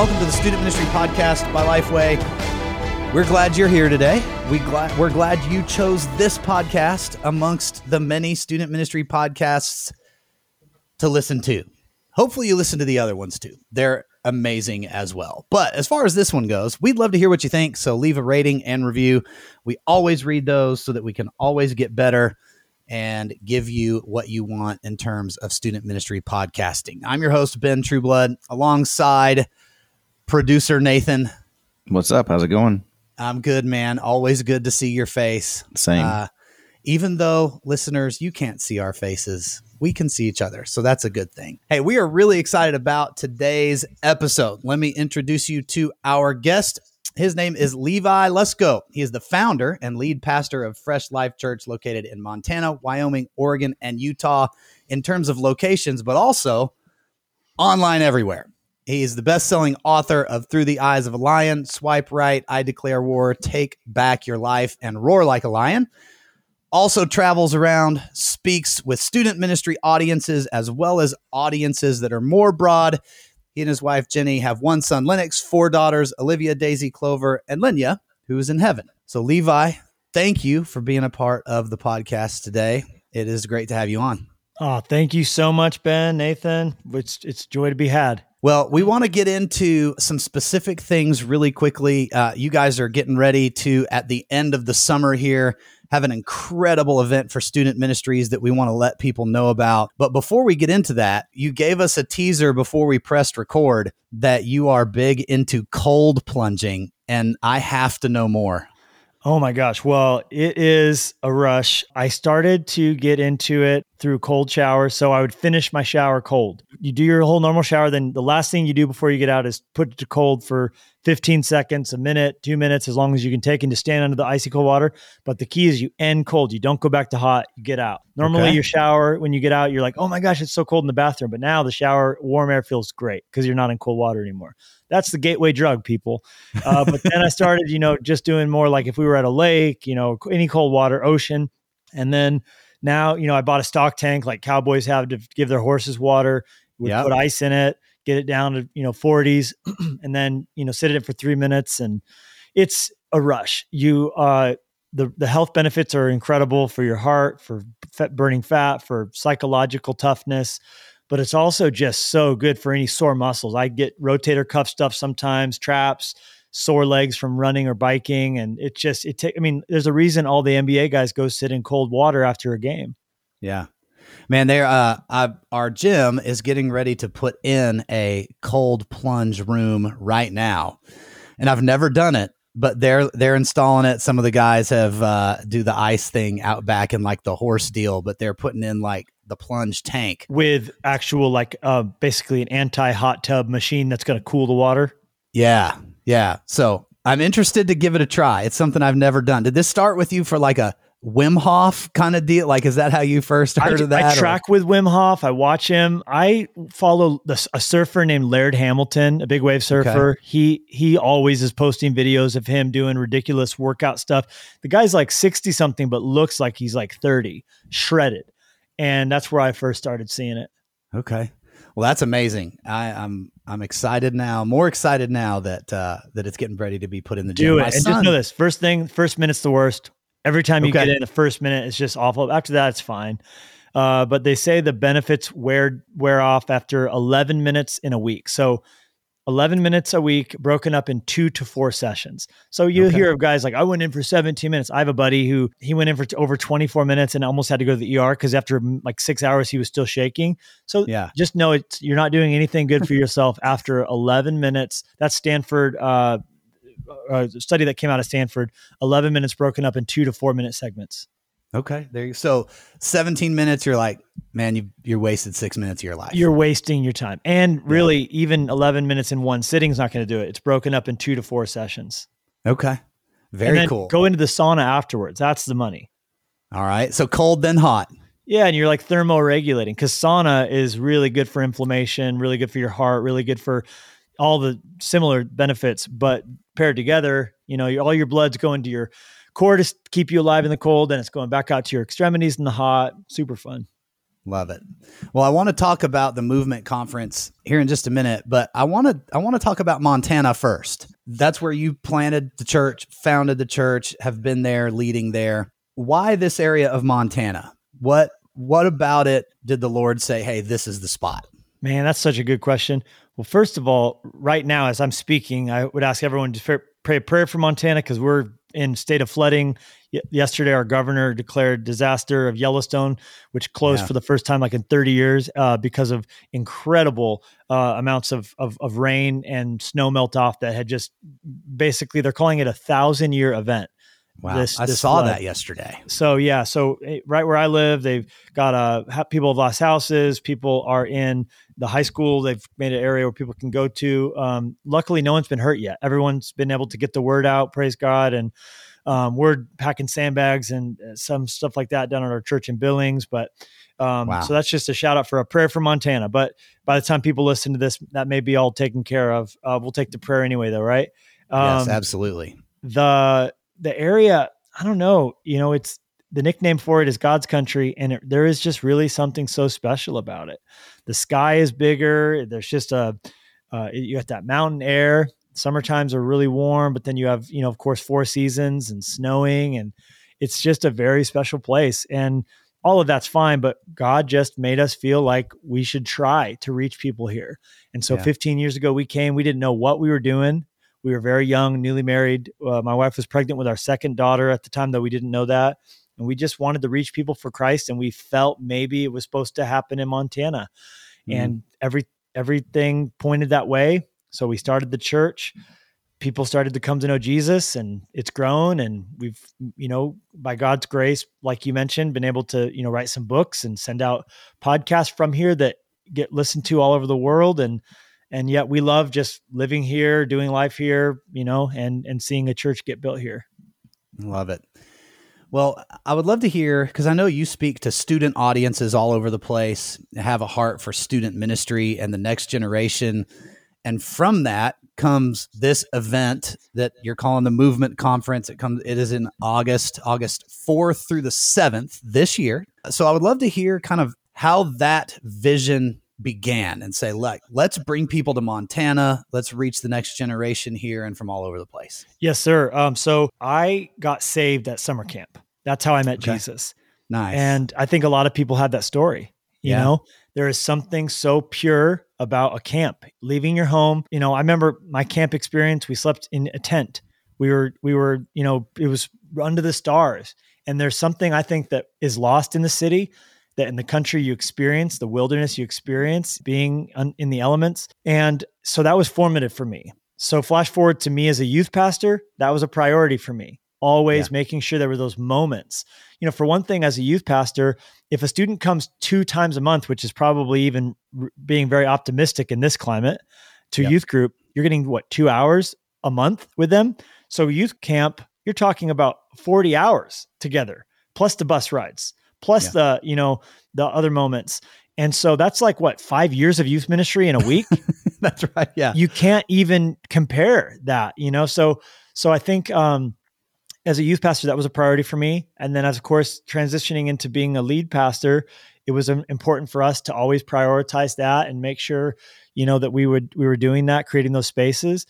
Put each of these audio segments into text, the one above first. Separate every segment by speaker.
Speaker 1: Welcome to the Student Ministry Podcast by Lifeway. We're glad you're here today. We glad we're glad you chose this podcast amongst the many student ministry podcasts to listen to. Hopefully you listen to the other ones too. They're amazing as well. But as far as this one goes, we'd love to hear what you think, so leave a rating and review. We always read those so that we can always get better and give you what you want in terms of student ministry podcasting. I'm your host Ben Trueblood alongside producer Nathan.
Speaker 2: What's up? How's it going?
Speaker 1: I'm good, man. Always good to see your face.
Speaker 2: Same. Uh,
Speaker 1: even though listeners, you can't see our faces, we can see each other. So that's a good thing. Hey, we are really excited about today's episode. Let me introduce you to our guest. His name is Levi Lusko. He is the founder and lead pastor of Fresh Life Church located in Montana, Wyoming, Oregon, and Utah in terms of locations, but also online everywhere. He is the best selling author of Through the Eyes of a Lion, Swipe Right, I Declare War, Take Back Your Life, and Roar Like a Lion. Also travels around, speaks with student ministry audiences as well as audiences that are more broad. He and his wife Jenny have one son, Lennox, four daughters, Olivia, Daisy, Clover, and Lenya, who is in heaven. So, Levi, thank you for being a part of the podcast today. It is great to have you on.
Speaker 3: Oh, thank you so much, Ben, Nathan. It's it's joy to be had.
Speaker 1: Well, we want to get into some specific things really quickly. Uh, you guys are getting ready to, at the end of the summer here, have an incredible event for student ministries that we want to let people know about. But before we get into that, you gave us a teaser before we pressed record that you are big into cold plunging, and I have to know more.
Speaker 3: Oh my gosh. Well, it is a rush. I started to get into it through cold showers. So I would finish my shower cold. You do your whole normal shower. Then the last thing you do before you get out is put it to cold for 15 seconds, a minute, two minutes, as long as you can take and to stand under the icy cold water. But the key is you end cold. You don't go back to hot. You get out. Normally, okay. your shower, when you get out, you're like, oh my gosh, it's so cold in the bathroom. But now the shower, warm air feels great because you're not in cold water anymore that's the gateway drug, people. Uh, but then I started, you know, just doing more like if we were at a lake, you know, any cold water, ocean. And then now, you know, I bought a stock tank like cowboys have to give their horses water. We yep. put ice in it, get it down to, you know, 40s, and then, you know, sit in it for three minutes. And it's a rush. You, uh, the, the health benefits are incredible for your heart, for fat, burning fat, for psychological toughness but it's also just so good for any sore muscles. I get rotator cuff stuff sometimes, traps, sore legs from running or biking, and it just it. Take, I mean, there's a reason all the NBA guys go sit in cold water after a game.
Speaker 1: Yeah, man. There, uh, I, our gym is getting ready to put in a cold plunge room right now, and I've never done it but they're they're installing it. Some of the guys have uh, do the ice thing out back in like the horse deal, but they're putting in like the plunge tank
Speaker 3: with actual like uh, basically an anti hot tub machine that's going to cool the water.
Speaker 1: Yeah, yeah. So I'm interested to give it a try. It's something I've never done. Did this start with you for like a Wim Hof kind of deal? Like, is that how you first heard
Speaker 3: I,
Speaker 1: of that?
Speaker 3: I track or? with Wim Hof. I watch him. I follow the, a surfer named Laird Hamilton, a big wave surfer. Okay. He he always is posting videos of him doing ridiculous workout stuff. The guy's like sixty something, but looks like he's like thirty, shredded, and that's where I first started seeing it.
Speaker 1: Okay. Well, that's amazing. I, am I'm, excited now, more excited now that uh, that it's getting ready to be put in the gym.
Speaker 3: Do it, My and son, just know this: first thing, first minute's the worst. Every time you okay. get in the first minute, it's just awful. After that, it's fine. Uh, but they say the benefits wear wear off after 11 minutes in a week. So 11 minutes a week broken up in two to four sessions. So you okay. hear of guys like, I went in for 17 minutes. I have a buddy who he went in for t- over 24 minutes and almost had to go to the ER because after like six hours, he was still shaking. So yeah, just know it's, you're not doing anything good for yourself after 11 minutes. That's Stanford, uh, a study that came out of Stanford, 11 minutes broken up in two to four minute segments.
Speaker 1: Okay, there you so 17 minutes. You're like, man, you you're wasted six minutes of your life.
Speaker 3: You're wasting your time, and really, yeah. even 11 minutes in one sitting is not going to do it. It's broken up in two to four sessions.
Speaker 1: Okay, very cool.
Speaker 3: Go into the sauna afterwards. That's the money.
Speaker 1: All right, so cold then hot.
Speaker 3: Yeah, and you're like thermoregulating because sauna is really good for inflammation, really good for your heart, really good for all the similar benefits. But paired together, you know, all your blood's going to your core to keep you alive in the cold, and it's going back out to your extremities in the hot. Super fun.
Speaker 1: Love it. Well, I want to talk about the movement conference here in just a minute, but I want to I want to talk about Montana first. That's where you planted the church, founded the church, have been there, leading there. Why this area of Montana? What what about it did the Lord say, "Hey, this is the spot"?
Speaker 3: Man, that's such a good question. Well, first of all, right now as I'm speaking, I would ask everyone to pray a prayer for Montana because we're in state of flooding. Y- yesterday, our governor declared disaster of Yellowstone, which closed yeah. for the first time like in 30 years uh, because of incredible uh, amounts of, of, of rain and snow melt off that had just basically they're calling it a thousand year event.
Speaker 1: Wow, this, I this saw flood. that yesterday.
Speaker 3: So yeah, so eh, right where I live, they've got uh people have lost houses. People are in the high school. They've made an area where people can go to. Um, luckily, no one's been hurt yet. Everyone's been able to get the word out. Praise God, and um, we're packing sandbags and uh, some stuff like that down at our church in Billings. But um, wow. so that's just a shout out for a prayer for Montana. But by the time people listen to this, that may be all taken care of. Uh, we'll take the prayer anyway, though, right?
Speaker 1: yes, um, absolutely.
Speaker 3: The the area, I don't know, you know, it's the nickname for it is God's country, and it, there is just really something so special about it. The sky is bigger. There's just a uh, you got that mountain air. Summer times are really warm, but then you have you know of course four seasons and snowing, and it's just a very special place. And all of that's fine, but God just made us feel like we should try to reach people here. And so yeah. 15 years ago, we came. We didn't know what we were doing. We were very young, newly married. Uh, my wife was pregnant with our second daughter at the time, though we didn't know that. And we just wanted to reach people for Christ, and we felt maybe it was supposed to happen in Montana, mm-hmm. and every everything pointed that way. So we started the church. People started to come to know Jesus, and it's grown. And we've, you know, by God's grace, like you mentioned, been able to, you know, write some books and send out podcasts from here that get listened to all over the world. And and yet we love just living here, doing life here, you know, and and seeing a church get built here.
Speaker 1: Love it. Well, I would love to hear because I know you speak to student audiences all over the place, have a heart for student ministry and the next generation. And from that comes this event that you're calling the Movement Conference. It comes it is in August, August 4th through the 7th this year. So I would love to hear kind of how that vision began and say, look, let's bring people to Montana. Let's reach the next generation here and from all over the place.
Speaker 3: Yes, sir. Um, so I got saved at summer camp. That's how I met okay. Jesus.
Speaker 1: Nice.
Speaker 3: And I think a lot of people have that story. You yeah. know, there is something so pure about a camp, leaving your home. You know, I remember my camp experience. We slept in a tent. We were, we were, you know, it was under the stars. And there's something I think that is lost in the city that in the country you experience, the wilderness you experience, being un- in the elements. And so that was formative for me. So, flash forward to me as a youth pastor, that was a priority for me. Always yeah. making sure there were those moments. You know, for one thing, as a youth pastor, if a student comes two times a month, which is probably even r- being very optimistic in this climate, to youth group, you're getting what, two hours a month with them? So, youth camp, you're talking about 40 hours together, plus the bus rides plus yeah. the you know the other moments. And so that's like what five years of youth ministry in a week?
Speaker 1: That's right yeah.
Speaker 3: You can't even compare that you know? So so i think um as a youth pastor that was a priority for me. And then as of course transitioning into being a lead pastor it was important for us to always prioritize that and make sure you know that we would we were doing that creating those spaces.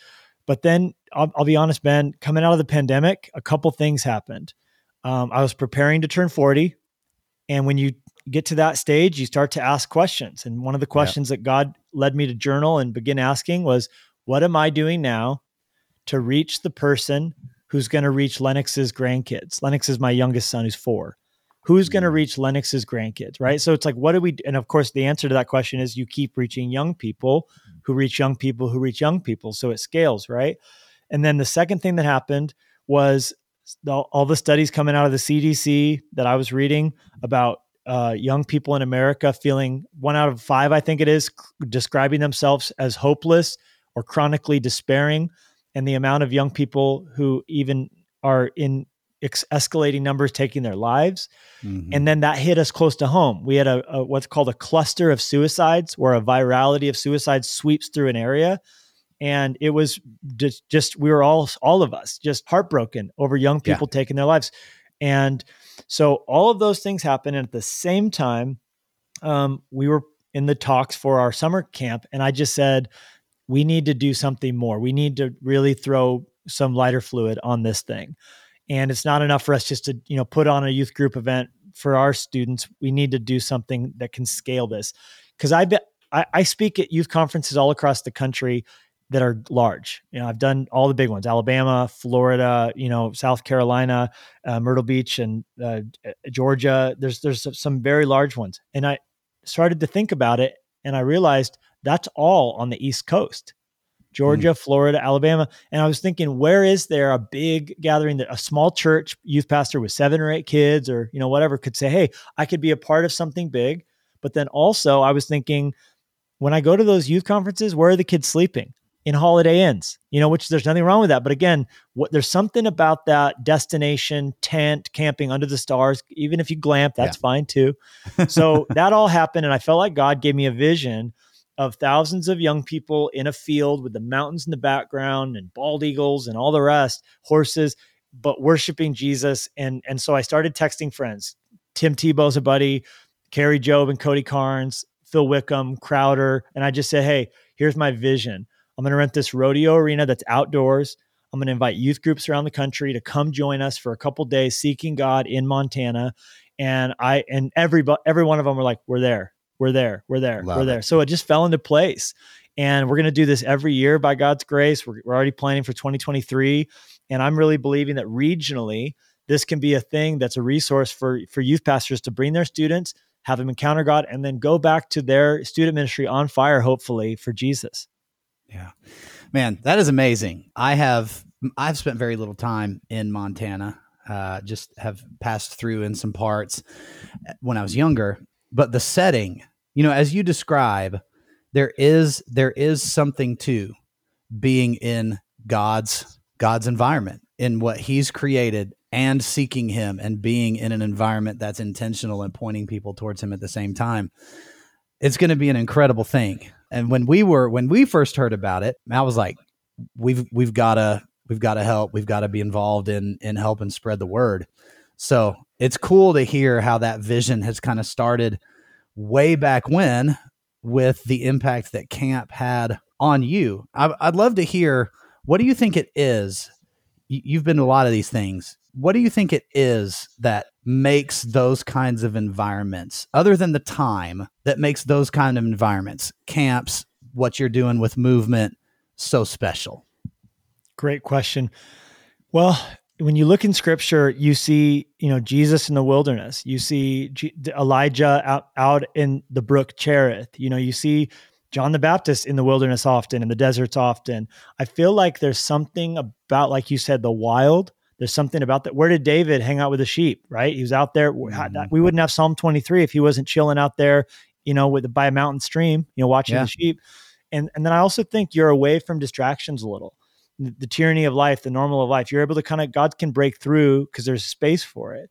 Speaker 3: But then I'll, I'll be honest ben coming out of the pandemic a couple things happened. Um, i was preparing to turn 40 and when you get to that stage, you start to ask questions. And one of the questions yeah. that God led me to journal and begin asking was, What am I doing now to reach the person who's going to reach Lennox's grandkids? Lennox is my youngest son who's four. Who's going to mm. reach Lennox's grandkids? Right. So it's like, what do we, and of course, the answer to that question is you keep reaching young people who reach young people who reach young people. So it scales. Right. And then the second thing that happened was all the studies coming out of the CDC that I was reading about uh, young people in America feeling one out of five, I think it is, describing themselves as hopeless or chronically despairing, and the amount of young people who even are in ex- escalating numbers taking their lives. Mm-hmm. And then that hit us close to home. We had a, a what's called a cluster of suicides, where a virality of suicides sweeps through an area and it was just, just we were all all of us just heartbroken over young people yeah. taking their lives and so all of those things happened and at the same time um, we were in the talks for our summer camp, and I just said, we need to do something more. We need to really throw some lighter fluid on this thing. And it's not enough for us just to, you know, put on a youth group event for our students. We need to do something that can scale this. Because I bet I, I speak at youth conferences all across the country that are large. You know, I've done all the big ones: Alabama, Florida, you know, South Carolina, uh, Myrtle Beach, and uh, Georgia. There's there's some very large ones, and I started to think about it, and I realized that's all on the East Coast. Georgia, mm. Florida, Alabama. And I was thinking, where is there a big gathering that a small church youth pastor with seven or eight kids or, you know, whatever could say, hey, I could be a part of something big. But then also, I was thinking, when I go to those youth conferences, where are the kids sleeping? In Holiday Inns, you know, which there's nothing wrong with that. But again, what there's something about that destination tent camping under the stars, even if you glamp, that's yeah. fine too. So that all happened. And I felt like God gave me a vision of thousands of young people in a field with the mountains in the background and bald eagles and all the rest, horses, but worshiping Jesus. And, and so I started texting friends. Tim Tebow's a buddy, Kari Jobe and Cody Carnes, Phil Wickham, Crowder. And I just said, hey, here's my vision. I'm going to rent this rodeo arena that's outdoors. I'm going to invite youth groups around the country to come join us for a couple days seeking God in Montana. And I and every every one of them were like, "We're there, we're there, we're there, Love we're there." So it just fell into place. And we're going to do this every year by God's grace. We're, we're already planning for 2023, and I'm really believing that regionally this can be a thing that's a resource for for youth pastors to bring their students, have them encounter God, and then go back to their student ministry on fire, hopefully for Jesus.
Speaker 1: Yeah. Man, that is amazing. I have I've spent very little time in Montana. Uh, just have passed through in some parts when I was younger, but the setting, you know, as you describe, there is there is something to being in God's God's environment in what he's created and seeking him and being in an environment that's intentional and pointing people towards him at the same time. It's going to be an incredible thing. And when we were when we first heard about it, I was like, we've we've got to we've got to help. We've got to be involved in in helping spread the word. So it's cool to hear how that vision has kind of started way back when with the impact that camp had on you. I, would love to hear what do you think it is. You've been to a lot of these things. What do you think it is that makes those kinds of environments, other than the time that makes those kind of environments, camps, what you're doing with movement, so special?
Speaker 3: Great question. Well, when you look in scripture, you see, you know, Jesus in the wilderness. You see G- Elijah out, out in the brook Cherith. You know, you see John the Baptist in the wilderness often, in the deserts often. I feel like there's something about, like you said, the wild there's something about that. Where did David hang out with the sheep? Right, he was out there. Mm-hmm. We wouldn't have Psalm 23 if he wasn't chilling out there, you know, with by a mountain stream, you know, watching yeah. the sheep. And and then I also think you're away from distractions a little. The, the tyranny of life, the normal of life. You're able to kind of God can break through because there's space for it.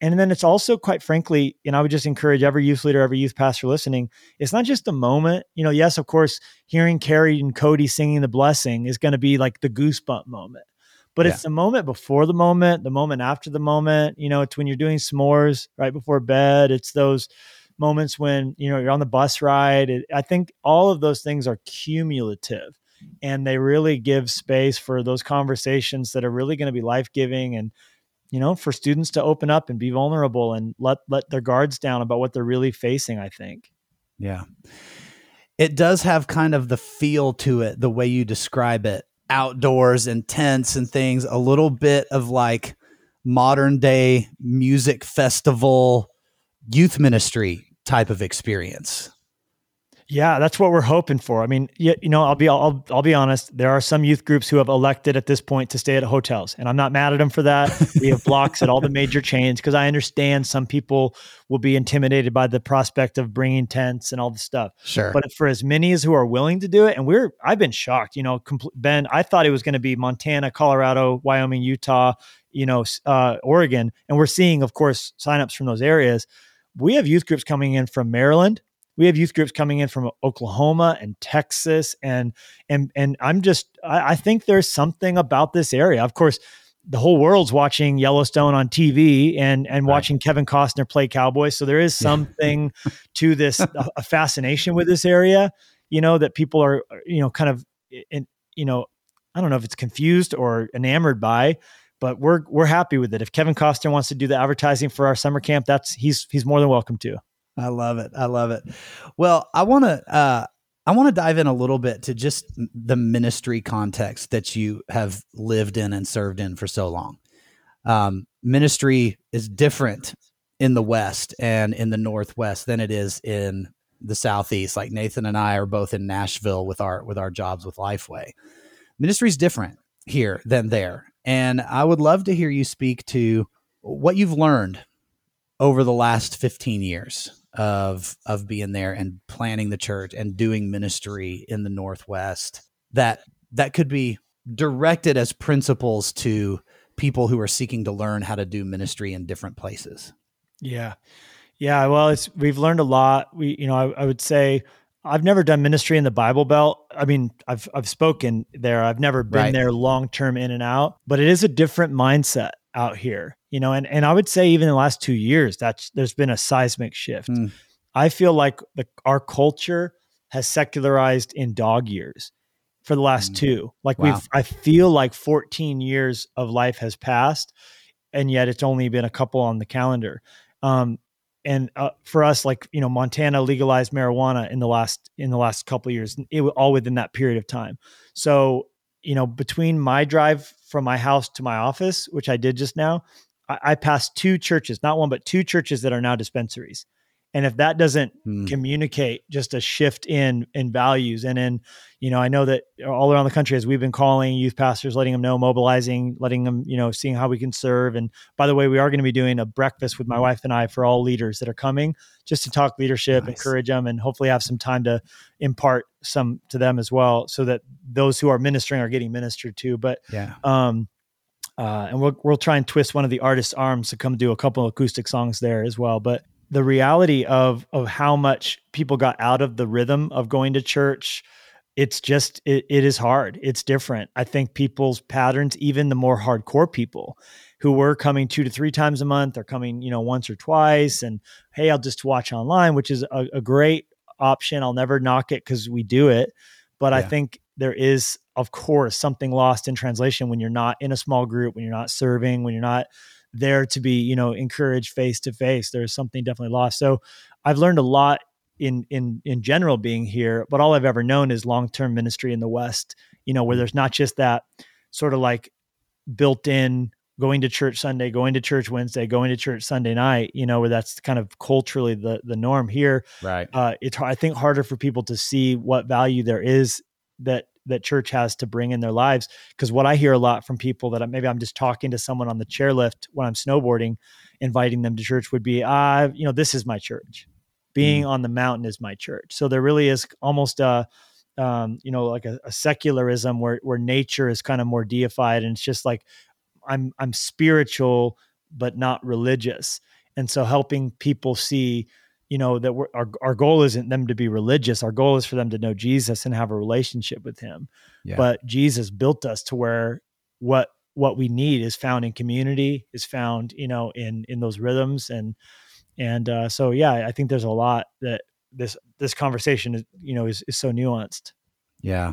Speaker 3: And then it's also quite frankly, and I would just encourage every youth leader, every youth pastor listening, it's not just a moment. You know, yes, of course, hearing Kari and Cody singing the blessing is going to be like the goosebump moment but yeah. it's the moment before the moment, the moment after the moment. You know, it's when you're doing s'mores right before bed. It's those moments when you know you're on the bus ride. It, I think all of those things are cumulative, and they really give space for those conversations that are really going to be life giving and you know for students to open up and be vulnerable and let let their guards down about what they're really facing. I think.
Speaker 1: Yeah. It does have kind of the feel to it, the way you describe it outdoors and tents and things, a little bit of like modern day music festival youth ministry type of experience.
Speaker 3: Yeah, that's what we're hoping for. I mean, you, you know, I'll be I'll I'll be honest. There are some youth groups who have elected at this point to stay at hotels, and I'm not mad at them for that. we have blocks at all the major chains because I understand some people will be intimidated by the prospect of bringing tents and all the stuff.
Speaker 1: Sure.
Speaker 3: But for as many as who are willing to do it, and we're I've been shocked. You know, compl- Ben, I thought it was going to be Montana, Colorado, Wyoming, Utah, you know, uh, Oregon, and we're seeing, of course, signups from those areas. We have youth groups coming in from Maryland, we have youth groups coming in from Oklahoma and Texas, and and and I'm just I, I think there's something about this area. Of course, the whole world's watching Yellowstone on TV and and right. watching Kevin Costner play cowboys. So there is something to this a, a, fascination with this area, you know, that people are uh, you know kind of in, you know I don't know if it's confused or enamored by, but we're we're happy with it. If Kevin Costner wants to do the advertising for our summer camp, that's he's he's more than welcome to.
Speaker 1: I love it. I love it. Well, I want to uh, I want to dive in a little bit to just the ministry context that you have lived in and served in for so long. Um, ministry is different in the West and in the Northwest than it is in the Southeast. Like Nathan and I are both in Nashville with our with our jobs with Lifeway. Ministry is different here than there, and I would love to hear you speak to what you've learned over the last 15 years of of being there and planning the church and doing ministry in the northwest that that could be directed as principles to people who are seeking to learn how to do ministry in different places
Speaker 3: yeah yeah well it's we've learned a lot we you know I, I would say I've never done ministry in the Bible Belt. I mean, I've I've spoken there. I've never been right. there long term in and out, but it is a different mindset out here you know and, and i would say even in the last two years that's there's been a seismic shift mm. i feel like the, our culture has secularized in dog years for the last mm. two like wow. we've i feel like 14 years of life has passed and yet it's only been a couple on the calendar um, and uh, for us like you know montana legalized marijuana in the last in the last couple years it was all within that period of time so you know between my drive from my house to my office which i did just now I, I passed two churches, not one, but two churches that are now dispensaries. And if that doesn't hmm. communicate just a shift in in values and in, you know, I know that all around the country as we've been calling youth pastors, letting them know, mobilizing, letting them, you know, seeing how we can serve. And by the way, we are going to be doing a breakfast with my hmm. wife and I for all leaders that are coming, just to talk leadership, nice. encourage them, and hopefully have some time to impart some to them as well, so that those who are ministering are getting ministered to. But
Speaker 1: yeah,
Speaker 3: um, uh, and we'll we'll try and twist one of the artist's arms to come do a couple of acoustic songs there as well. But the reality of of how much people got out of the rhythm of going to church, it's just it, it is hard. It's different. I think people's patterns, even the more hardcore people who were coming two to three times a month, are coming you know once or twice, and hey, I'll just watch online, which is a, a great option. I'll never knock it because we do it, but yeah. I think there is of course something lost in translation when you're not in a small group when you're not serving when you're not there to be you know encouraged face to face there's something definitely lost. So i've learned a lot in in in general being here but all i've ever known is long-term ministry in the west you know where there's not just that sort of like built in going to church sunday going to church wednesday going to church sunday night you know where that's kind of culturally the the norm. Here
Speaker 1: right.
Speaker 3: uh, it's i think harder for people to see what value there is that that church has to bring in their lives. Because what I hear a lot from people that maybe I'm just talking to someone on the chairlift when I'm snowboarding, inviting them to church would be, ah, you know, this is my church. Being mm. on the mountain is my church. So there really is almost a, um, you know, like a, a secularism where where nature is kind of more deified, and it's just like I'm I'm spiritual but not religious. And so helping people see you know that we're, our our goal isn't them to be religious our goal is for them to know jesus and have a relationship with him. Yeah. but jesus built us to where what what we need is found in community is found you know in in those rhythms. And and uh, so yeah i think there's a lot that this this conversation is you know is, is so nuanced.
Speaker 1: Yeah.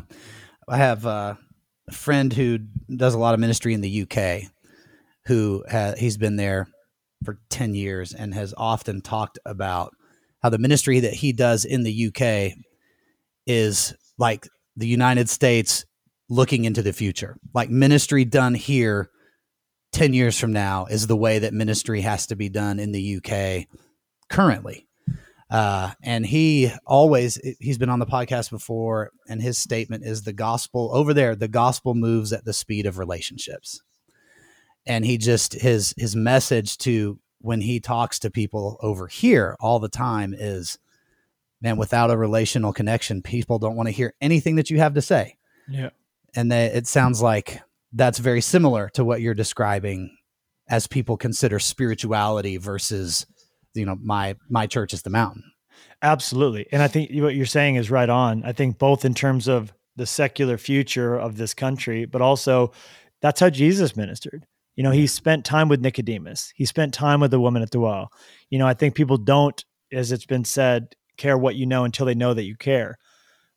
Speaker 1: I have uh, a friend who does a lot of ministry in the uk who has he's been there for 10 years and has often talked about how the ministry that he does in the UK is like the United States looking into the future. Like ministry done here 10 years from now is the way that ministry has to be done in the UK currently. Uh, and he always, he's been on the podcast before, and his statement is the gospel over there, the gospel moves at the speed of relationships. And he just, his, his message to when he talks to people over here all the time is man without a relational connection people don't want to hear anything that you have to say.
Speaker 3: Yeah.
Speaker 1: And that it sounds like that's very similar to what you're describing as people consider spirituality versus you know my my church is the mountain.
Speaker 3: Absolutely. And i think what you're saying is right on. I think both in terms of the secular future of this country but also that's how jesus ministered You know, he spent time with Nicodemus. He spent time with the woman at the well. You know, I think people don't, as it's been said, care what you know until they know that you care.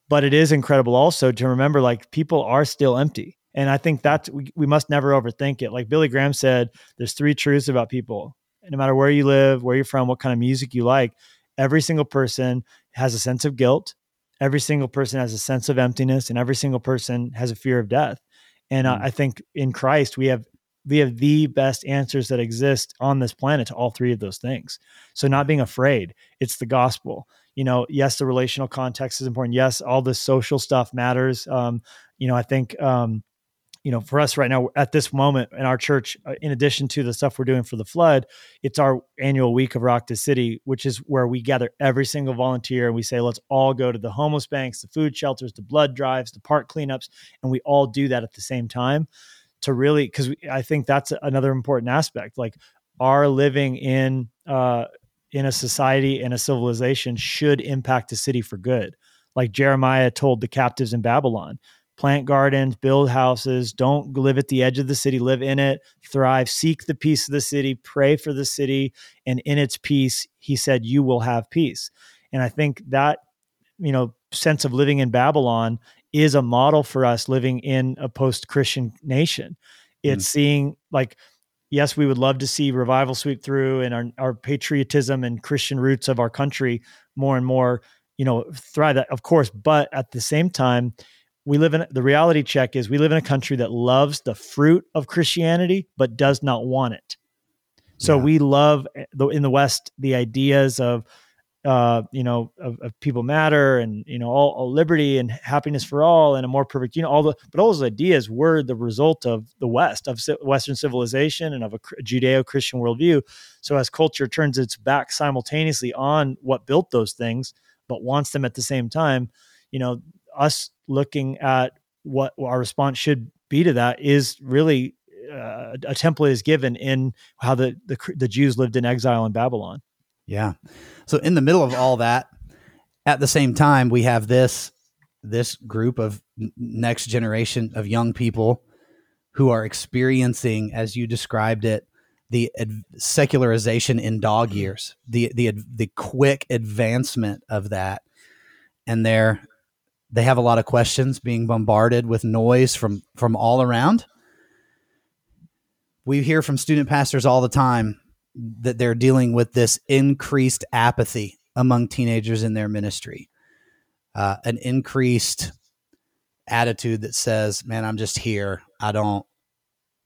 Speaker 3: But it is incredible also to remember like people are still empty. And I think that we, we must never overthink it. Like Billy Graham said, there's three truths about people. No matter where you live, where you're from, what kind of music you like, every single person has a sense of guilt. Every single person has a sense of emptiness, and every single person has a fear of death. And mm. I think in Christ we have we have the best answers that exist on this planet to all three of those things. So not being afraid, it's the gospel. You know, yes, the relational context is important. Yes, all the social stuff matters. Um, you know, I think um, you know, for us right now at this moment in our church, uh, in addition to the stuff we're doing for the flood, it's our annual week of Rock to City, which is where we gather every single volunteer and we say, let's all go to the homeless banks, the food shelters, the blood drives, the park cleanups, and we all do that at the same time to really, because I think that's another important aspect. Like our living in uh, in a society and a civilization should impact the city for good. Like Jeremiah told the captives in Babylon, plant gardens, build houses, don't live at the edge of the city, live in it, thrive, seek the peace of the city, pray for the city, and in its peace, he said, you will have peace. And I think that, you know, sense of living in Babylon is a model for us living in a post-Christian nation. It's mm. seeing like yes, we would love to see revival sweep through and our, our patriotism and Christian roots of our country more and more, you know, thrive that, of course. But at the same time, we live in the reality check is we live in a country that loves the fruit of Christianity but does not want it. So yeah. we love eh, the, in the West the ideas of uh, you know of, of, people matter and you know all, all, liberty and happiness for all and a more perfect you know all the but all those ideas were the result of the West of Western civilization and of a Judeo-Christian worldview. So as culture turns its back simultaneously on what built those things but wants them at the same time, you know us looking at what our response should be to that is really uh, a template is given in how the, the the Jews lived in exile in Babylon.
Speaker 1: Yeah. So in the middle of all that, at the same time, we have this this group of next generation of young people who are experiencing, as you described it, the ad- secularization in dog mm-hmm. years, the the the quick advancement of that, and they're they have a lot of questions being bombarded with noise from from all around. We hear from student pastors all the time that they're dealing with this increased apathy among teenagers in their ministry uh, an increased attitude that says man i'm just here i don't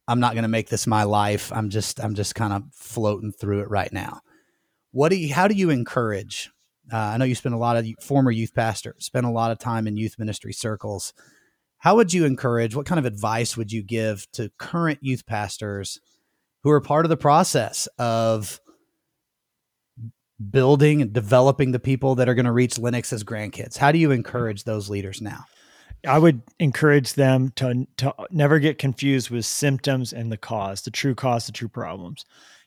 Speaker 1: i'm not going to make this my life i'm just i'm just kind of floating through it right now what do you how do you encourage uh, I know you spend a lot of former youth pastor, spend a lot of time in youth ministry circles. How would you encourage? What kind of advice would you give to current youth pastors who are part of the process of building and developing the people that are going to reach Lennox as grandkids? How do you encourage those leaders now?
Speaker 3: I would encourage them to to never get confused with symptoms and the cause, the true cause, the true problems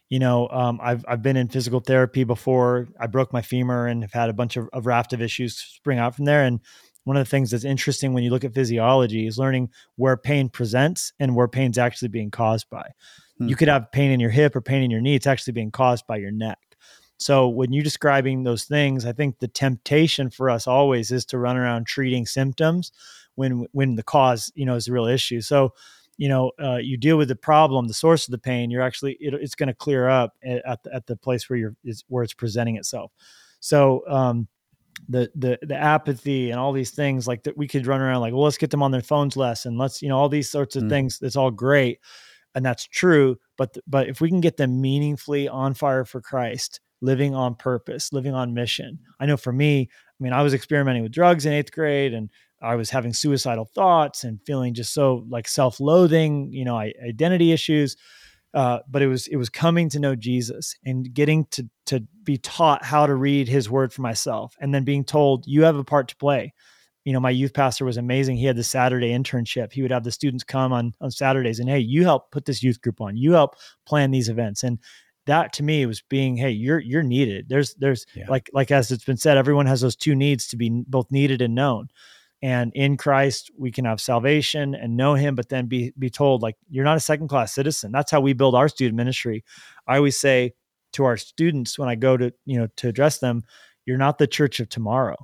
Speaker 3: you know, um, I've I've been in physical therapy before. I broke my femur and have had a bunch of, of raft of issues spring out from there. And one of the things that's interesting when you look at physiology is learning where pain presents and where pain's actually being caused by. Hmm. You could have pain in your hip or pain in your knee; it's actually being caused by your neck. So when you're describing those things, I think the temptation for us always is to run around treating symptoms when when the cause, you know, is the real issue. So you know uh, you deal with the problem the source of the pain you're actually it, it's going to clear up at the, at the place where you're is where it's presenting itself so um, the the the apathy and all these things like that we could run around like well let's get them on their phones less and let's you know all these sorts of mm. things it's all great and that's true but but if we can get them meaningfully on fire for Christ living on purpose living on mission i know for me i mean i was experimenting with drugs in 8th grade and I was having suicidal thoughts and feeling just so like self-loathing, you know, identity issues. Uh, but it was it was coming to know Jesus and getting to to be taught how to read His Word for myself, and then being told you have a part to play. You know, my youth pastor was amazing. He had the Saturday internship. He would have the students come on on Saturdays and hey, you help put this youth group on. You help plan these events and that to me was being hey you're you're needed there's there's yeah. like like as it's been said everyone has those two needs to be both needed and known And in Christ, we can have salvation and know him, but then be be told, like, you're not a second class citizen. That's how we build our student ministry. I always say to our students when I go to, you know, to address them, you're not the church of tomorrow.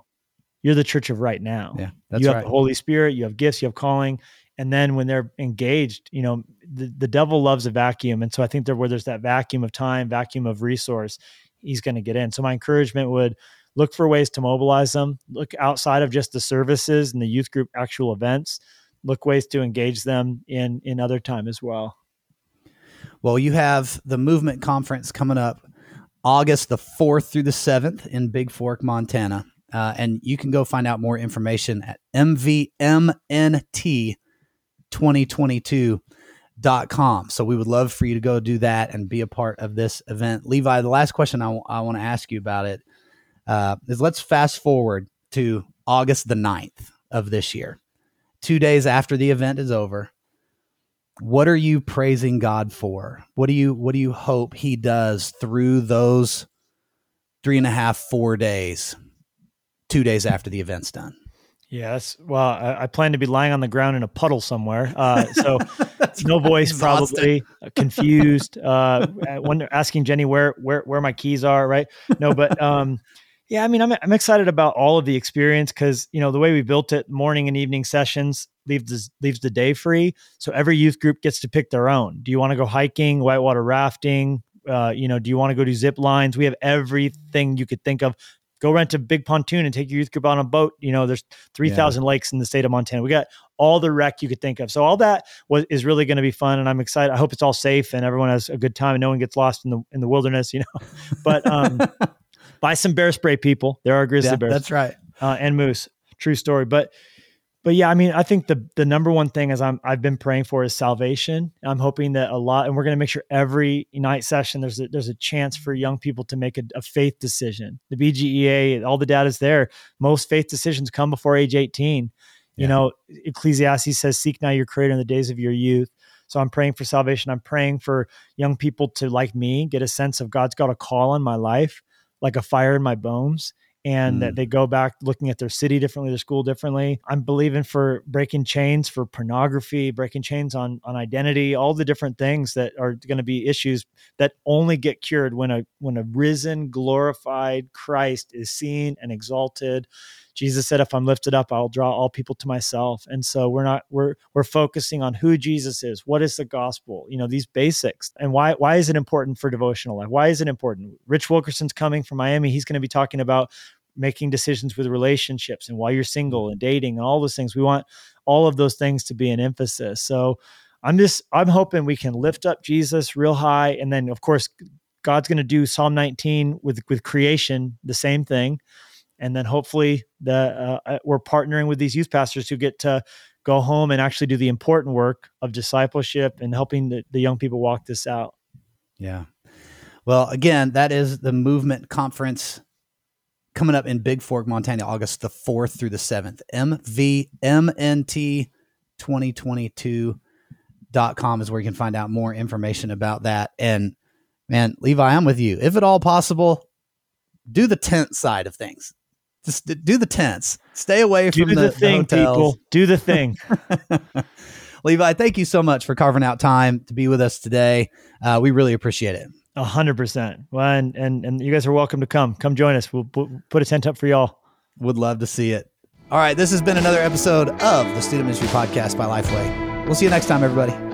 Speaker 3: You're the church of right now.
Speaker 1: Yeah. That's
Speaker 3: you have
Speaker 1: right.
Speaker 3: the Holy Spirit, you have gifts, you have calling. And then when they're engaged, you know, the, the devil loves a vacuum. And so I think there where there's that vacuum of time, vacuum of resource, he's going to get in. So my encouragement would look for ways to mobilize them, look outside of just the services and the youth group actual events, look ways to engage them in in other time as well.
Speaker 1: Well, you have the movement conference coming up August the 4th through the 7th in Bigfork, Montana. Uh, and you can go find out more information at mvmnt2022.com. So we would love for you to go do that and be a part of this event. Levi, the last question I, w- I want to ask you about it uh, is let's fast forward to August the 9th of this year, two days after the event is over what are you praising God for? What do you what do you hope He does through those three and a half, four days, two days after the event's done?
Speaker 3: Yes. Well, I, I, plan to be lying on the ground in a puddle somewhere. Uh, so no voice, probably uh, confused. Uh, wonder, asking Jenny where where where my keys are. Right. No, but um, yeah. I mean, I'm I'm excited about all of the experience because you know the way we built it, morning and evening sessions leaves the, leaves the day free. So every youth group gets to pick their own. Do you want to go hiking, whitewater rafting? Uh, you know, do you want to go do zip lines? We have everything you could think of. Go rent a big pontoon and take your youth group on a boat. You know, there's 3,000 lakes in the state of Montana. We got all the rec you could think of. So all that was is really going to be fun, and I'm excited. I hope it's all safe and everyone has a good time and no one gets lost in the in the wilderness. You know, but um, buy some bear spray, people. There are grizzly
Speaker 1: Yeah,
Speaker 3: bears
Speaker 1: that's right.
Speaker 3: uh, and moose. True story. But but yeah, I mean, I think the the number one thing is I'm I've been praying for is salvation. I'm hoping that a lot, and we're going to make sure every night session there's a, there's a chance for young people to make a, a faith decision. The BGEA, all the data is there. Most faith decisions come before age 18.
Speaker 1: Yeah.
Speaker 3: You know, Ecclesiastes says, "Seek now your Creator in the days of your youth." So I'm praying for salvation. I'm praying for young people to, like me, get a sense of God's got a call on my life, like a fire in my bones and
Speaker 1: Mm.
Speaker 3: that they go back looking at their city differently, their school differently. I'm believing for breaking chains for pornography, breaking chains on on identity, all the different things that are going to be issues that only get cured when a when a risen, glorified Christ is seen and exalted. Jesus said, "If I'm lifted up, I'll draw all people to myself." And so we're not we're we're focusing on who Jesus is. What is the gospel? You know these basics, and why why is it important for devotional life? Why is it important? Rich Wilkerson's coming from Miami. He's going to be talking about making decisions with relationships and while you're single and dating and all those things. We want all of those things to be an emphasis. So I'm just I'm hoping we can lift up Jesus real high, and then of course God's going to do Psalm 19 with with creation, the same thing, and then hopefully the uh, we're partnering with these youth pastors who get to go home and actually do the important work of discipleship and helping the, the young people walk this out.
Speaker 1: Yeah. Well, again, that is the movement conference coming up in Bigfork, Montana, August the 4th through the 7th. MVMNT2022.com is where you can find out more information about that. And man, Levi, I'm with you. If at all possible, do the tent side of things. Just do the tents. Stay away
Speaker 3: Do
Speaker 1: from
Speaker 3: the,
Speaker 1: the,
Speaker 3: thing,
Speaker 1: the
Speaker 3: people. Do the thing.
Speaker 1: Levi, thank you so much for carving out time to be with us today. Uh, we really appreciate it.
Speaker 3: A hundred percent. Well, and, and and you guys are welcome to come. Come join us. We'll put, put a tent up for y'all.
Speaker 1: Would love to see it. All right, this has been another episode of the Student Ministry Podcast by Lifeway. We'll see you next time, everybody.